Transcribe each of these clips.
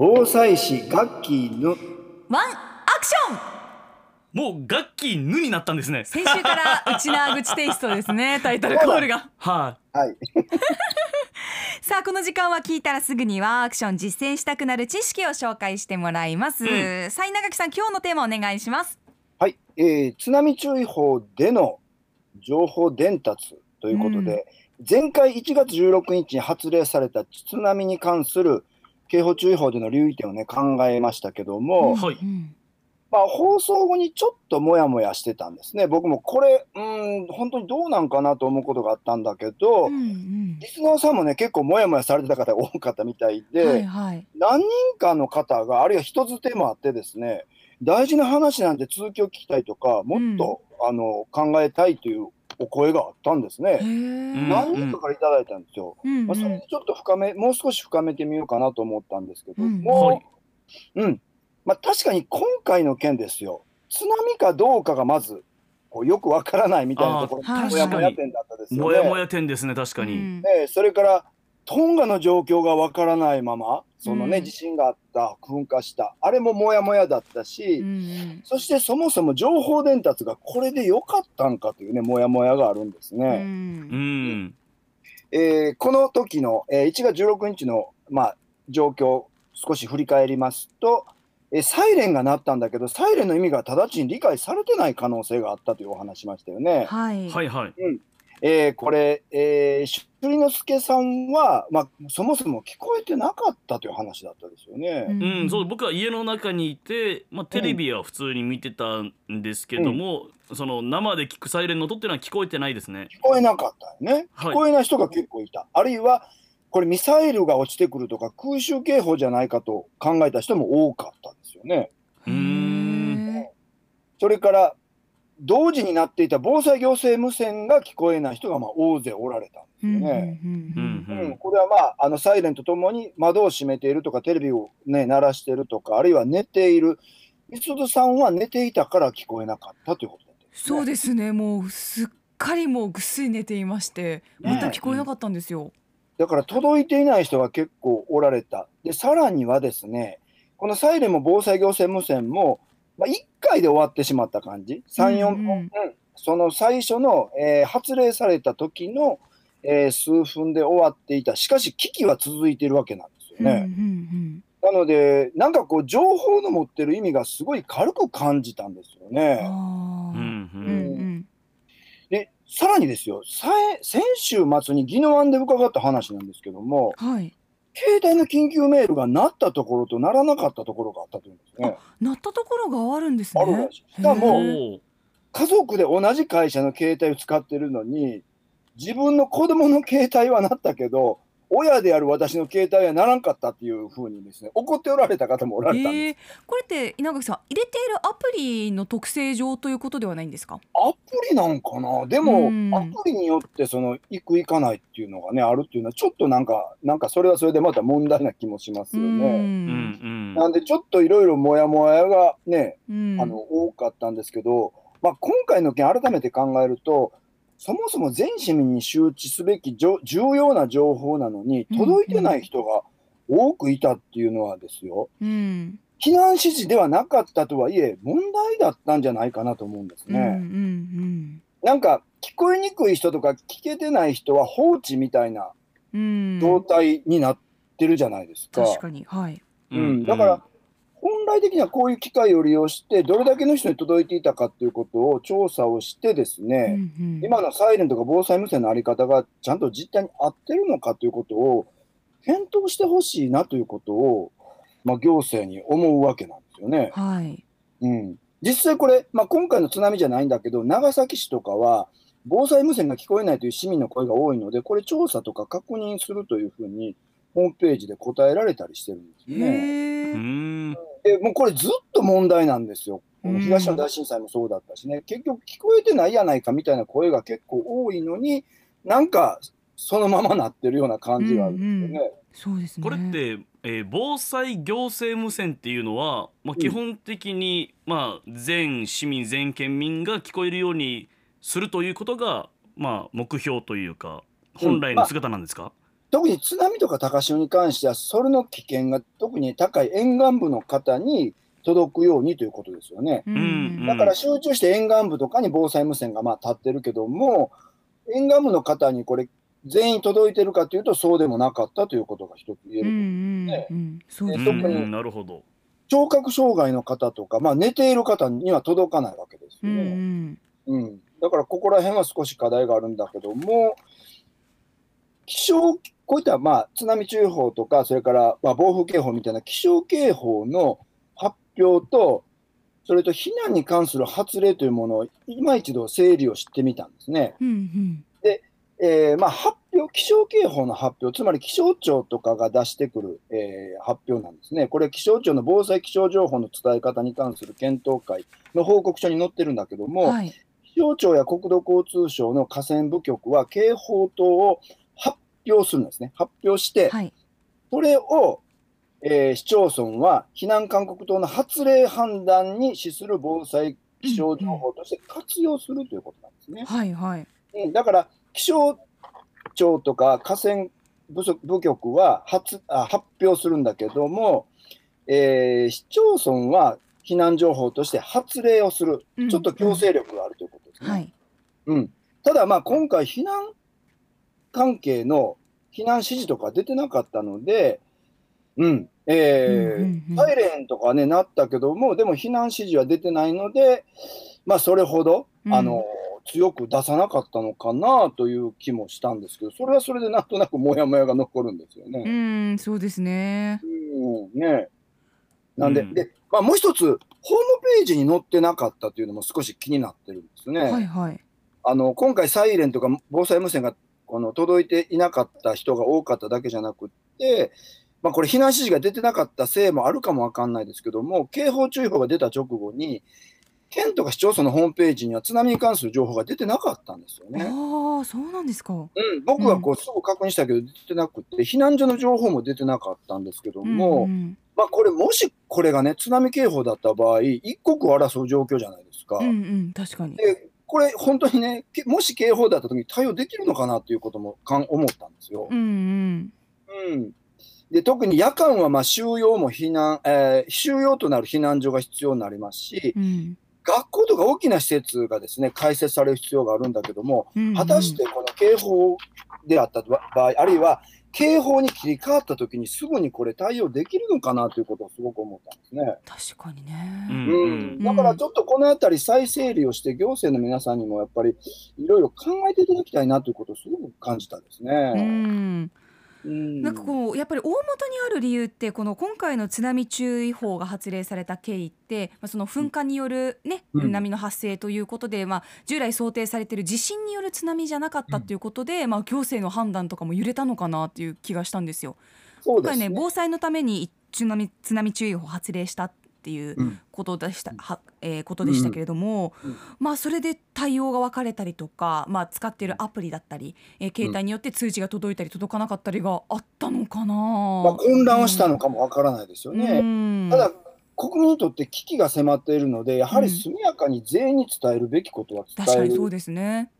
防災士ガッキーのワンアクション。もうガッキーヌになったんですね。先週からうちな口テイストですね タイトルコールが。ははい。さあこの時間は聞いたらすぐにワンアクション実践したくなる知識を紹介してもらいます、うん。さい長木さん今日のテーマお願いします。はい、えー津波注意報での情報伝達ということで、前回1月16日に発令された津波に関する警報注意報での留意点をね考えましたけども、はい。うんまあ、放送後にちょっともやもやしてたんですね。僕もこれうん本当にどうなんかなと思うことがあったんだけど、うんうん。リスナーさんもね結構もやもやされてた方が多かったみたいで、はいはい。何人かの方があるいは人づてもあってですね大事な話なんで続きを聞きたいとかもっと、あの考えたいというお声があったんですへね。ー何人かからいただいたんですよ。うん。まあ、それでちょっと深めもう少し深めてみようかなと思ったんですけどうん。も、はい。うん。まあ、確かに今回の件ですよ。津波かどうかがまずこうよくわからないみたいなところもやもや点だったですよね。もやもや点ですね確かに、うん。ええそれからトンガの状況がわからないままそのね、うん。地震があった噴火したあれももやもやだったし、うんうん。そしてそもそも情報伝達がこれでよかったんかというねもやもやがあるんですうね。うん。ん。えーこの時の、えー1月16日の、まあ、状況少し振り返りますと、えーサイレンが鳴ったんだけどサイレンの意味が直ちに理解されてない可能性があったというお話しましたよね。はい。はいはいえーこれ、えー、朱里之助さんは、まあ、そもそも聞こえてなかったという話だったですよね。うん、そう僕は家の中にいて、まあ、テレビは普通に見てたんですけども、その生で聞くサイレンの音っていうのは聞こえてないですね。聞こえなかったよね。はい聞こえない人が結構いた。あるいは、これミサイルが落ちてくるとか空襲警報じゃないかと考えた人も多かったんですよね。うーんへそれから、同時になっていた防災行政無線が聞こえない人がまあ大勢おられたんですよね。うんうんうんうん。これはまあ、あのサイレンとともに窓を閉めているとか、テレビを、ね、鳴らしているとか、あるいは寝ている、みつるさんは寝ていたから聞こえなかったということだっねそうですね。もうすっかりもうぐっすり寝ていまして全く聞こえなかったんですよ。だから届いていない人が結構おられた。で、さらにはですね、このサイレンも防災行政無線も、まあ、1回で終わってしまった感じ、3、4うんうん分、その最初の、えー発令された時の、えー数分で終わっていた、しかし危機は続いているわけなんですようんうんね。なので、なんかこう、情報の持ってる意味がすごい軽く感じたんですようんね。で、さらにですよ、さえ先週末に宜野湾で伺った話なんですけども、うんはい携帯の緊急メールが鳴ったところと鳴らなかったところがあったというんですね。鳴ったところがあるんですね。あるらしかへも、家族で同じ会社の携帯を使ってるのに、自分の子供の携帯は鳴ったけど、親である私の携帯はならんかったっていうふうにですね、怒っておられた方もおられたんです。えー、これって稲垣さん入れているアプリの特性上ということではないんですか？アプリなんかな？でも、うんアプリによってその行く行かないっていうのがね、あるっていうのは、ちょっとなんか、なんかそれはそれでまた問題な気もしますようね。うんうんなんでちょっといろいろもやもやがね、うんあの多かったんですけど、まあ、今回の件、改めて考えると、そもそも全市民に周知すべきじょ重要な情報なのに、うん届いてない人が多くいたっていうのはですよ、うん避難指示ではなかったとはいえ、問題だったんじゃないかなと思うんですうんうんね。なんか、聞こえにくい人とか聞けてない人は放置みたいなうんうん状態になってるじゃないですか。確かにはい。うん、だから、本来的にはこういう機会を利用して、どれだけの人に届いていたかっていうことを調査をしてですね、うんうん今のサイレンとか防災無線のあり方がちゃんと実態に合ってるのかということを検討してほしいなということを、まあ、行政に思うわけなんですよね。はい。うん、実際これ、まあ、今回の津波じゃないんだけど、長崎市とかは、防災無線が聞こえないという市民の声が多いので、これ調査とか確認するというふうに、ホームページで答えられたりしてるんですへね。でもうこれずっと問題なんですよ。このうん東日本大震災もそうだったしね、結局聞こえてないやないかみたいな声が結構多いのに、なんかそのままなってるような感じがあるんですよね。そうですね。これって、えー防災行政無線っていうのは、まあ、基本的に、まあ、全市民全県民が聞こえるようにするということが、まあ、目標というか本来の姿なんですか、特に津波とか高潮に関しては、それの危険が特に高い沿岸部の方に届くようにということですよね。ううんだから集中して沿岸部とかに防災無線がまあ立ってるけども、沿岸部の方にこれ、全員届いてるかというと、そうでもなかったということが一つ言える。うんですう特にんなるほど聴覚障害の方とか、まあ、寝ている方には届かないわけですうんうよね。んうん、だからここら辺は少し課題があるんだけども、気象、こういったまあ津波注意報とか、それからまあ暴風警報みたいな気象警報の発表と、それと避難に関する発令というものを今一度整理をしてみたんですね。うんうんえーまあ、発表、気象警報の発表、つまり気象庁とかが出してくる、えー発表なんですね。これ、気象庁の防災気象情報の伝え方に関する検討会の報告書に載ってるんだけども、はい気象庁や国土交通省の河川部局は警報等を発表するんですね。発表して、はいそれを、えー市町村は避難勧告等の発令判断に資する防災気象情報として活用するということなんですね。はいはいうんだから気象庁とか河川部署部局は発あ発表するんだけども、えー市町村は避難情報として発令をする、うんちょっと強制力があるということですね。はいうん、ただ、まあ、今回、避難関係の避難指示とか出てなかったので、うん。えーうんうんうん。サイレンとかね、なったけども、でも避難指示は出てないので、まあ、それほど、うん。あの強く出さなかったのかなという気もしたんですけど、それはそれでなんとなくモヤモヤが残るんですようね。んそうですね。うんね。なんで、うん。でまあ、もう一つ、ホームページに載ってなかったというのも少し気になってるんですね。はいはい。あの今回、サイレンとか防災無線がこの届いていなかった人が多かっただけじゃなくって、まあ、これ、避難指示が出てなかったせいもあるかもわかんないですけども、警報注意報が出た直後に、県とか市町村のホームページには津波に関する情報が出てなかったんですよね。ああそうなんですかうん、僕はこうすぐ確認したけど、出てなくて、避難所の情報も出てなかったんですけども、うんまあ、これ、もしこれがね、津波警報だった場合、一刻を争う状況じゃないですか。うんうん確かにでこれ、本当にね、けもし警報だった時に対応できるのかなということもかん思ったんですよ。う。んうん。うん。で特に夜間はまあ収容も避難、えー収容となる避難所が必要になりますし、うん。学校とか大きな施設がですね開設される必要があるんだけども、うん。果たしてこの警報であった場合、あるいは警報に切り替わった時にすぐにこれ対応できるのかなということをすごく思ったんですね。確かにうねん。うん、だからちょっとこのあたり再整理をして行政の皆さんにもやっぱりいろいろ考えていただきたいなということをすごく感じたですうね。んうんなんかこうやっぱり大元にある理由ってこの今回の津波注意報が発令された経緯って、まあ、その噴火による、ねうん。波の発生ということで、まあ、従来想定されている地震による津波じゃなかったということで、まあ、行政の判断とかも揺れたのかなっていう気がしたんですよ。すね。今回ね防災のために津波津波注意報発令したっていううんことでした、はえーことでしたけれども、うん。まあそれで対応が分かれたりとか、まあ、使っているアプリだったり、えー携帯によって通知が届いたり届かなかったりがあったのかな。まあ、混乱はしたのかもわからないですよね。ねただ国民にとって危機が迫っているので、やはり速やかに全員に伝えるべきことは伝えるにそうですね。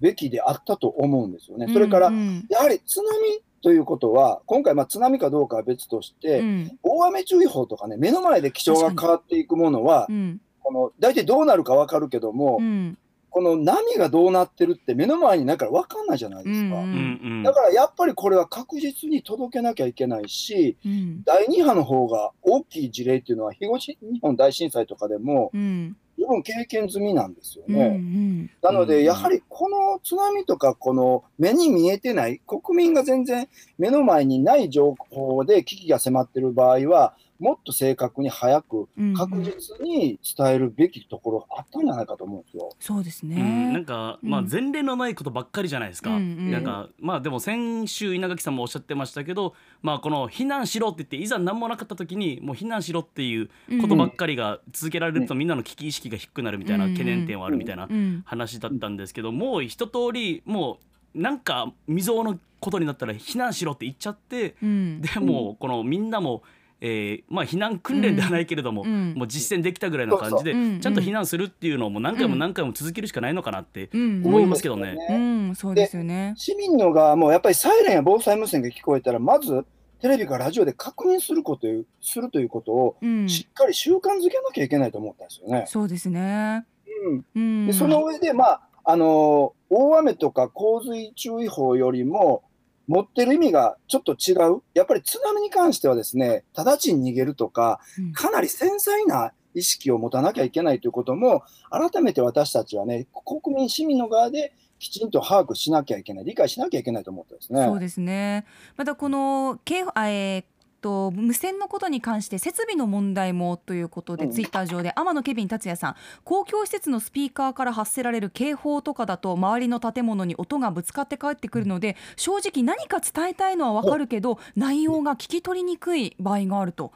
べきであったと思うんですよね。それから、やはり津波ということは、今回、まあ津波かどうかは別として、うん。大雨注意報とかね、目の前で気象が変わっていくものはう、ん。この大体どうなるかわかるけども、うん。この波がどうなってるって目の前にないから分かんないじゃないですか。うんうんうん。だからやっぱりこれは確実に届けなきゃいけないし、うん。第2波の方が大きい事例っていうのは東日本大震災とかでもうん十分経験済みなんですようんね。うんなので、うんやはりこの津波とか、この目に見えてない、国民が全然目の前にない情報で危機が迫っている場合は、もっと正確に早く、うん確実に伝えるべきところがあったんじゃないかと思うんですよ。そうですうんなんね。か、うん。まあ前例のないことばっかりじゃないですか、うんうん。なんかまあでも先週稲垣さんもおっしゃってましたけどまあこの避難しろって言っていざ何もなかった時にもう避難しろっていうことばっかりが続けられるとみんなの危機意識が低くなるみたいな懸念点はあるみたいなうん。話だったんですけどもう一通りもうなんか未曾有のことになったら避難しろって言っちゃってうん。でもうこのみんなもえーまあ、避難訓練ではないけれども、うん。もう実践できたぐらいの感じで、そうん。ちゃんと避難するっていうのをもう何回も何回も続けるしかないのかなってうん。思いますけどね。うん、そうですよね。市民の側もやっぱりサイレンや防災無線が聞こえたら、まずテレビかラジオで確認することするということをうん、しっかり習慣づけなきゃいけないと思ったんですよね。そうですね。うん。うん、でその上で、まああの大雨とか洪水注意報よりも持ってる意味がちょっと違う、やっぱり津波に関してはですね、直ちに逃げるとか、うんかなり繊細な意識を持たなきゃいけないということも、改めて私たちはね、国民、市民の側できちんと把握しなきゃいけない、理解しなきゃいけないと思ってですね。そうですね。またこの警えーっと無線のことに関して設備の問題もということで、うん。ツイッター上で天野ケビン達也さん公共施設のスピーカーから発せられる警報とかだと周りの建物に音がぶつかって帰ってくるので正直何か伝えたいのはわかるけど内容が聞き取りにくい場合があると。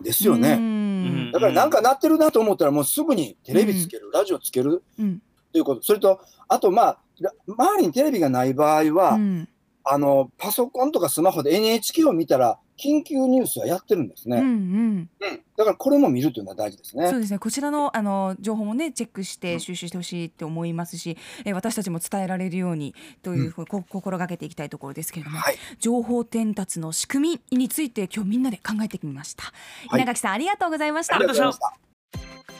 うですよね。ん。だからなんか鳴ってるなと思ったら、もうすぐにテレビつける、ラジオつけるうん。ということ、それと、あと、まあ、ら周りにテレビがない場合は、うん。あのパソコンとかスマホで NHK を見たら、緊急ニュースはやってるんですね。うんうんうんだからこれも見るというのは大事ですね。そうですねこちらのあの情報もねチェックして収集してほしいって思いますし、えー私たちも伝えられるようにというふうにこ心がけていきたいところですけれども、はい、情報伝達の仕組みについて今日みんなで考えてみました、はい稲垣さんありがとうございましたありがとうございました。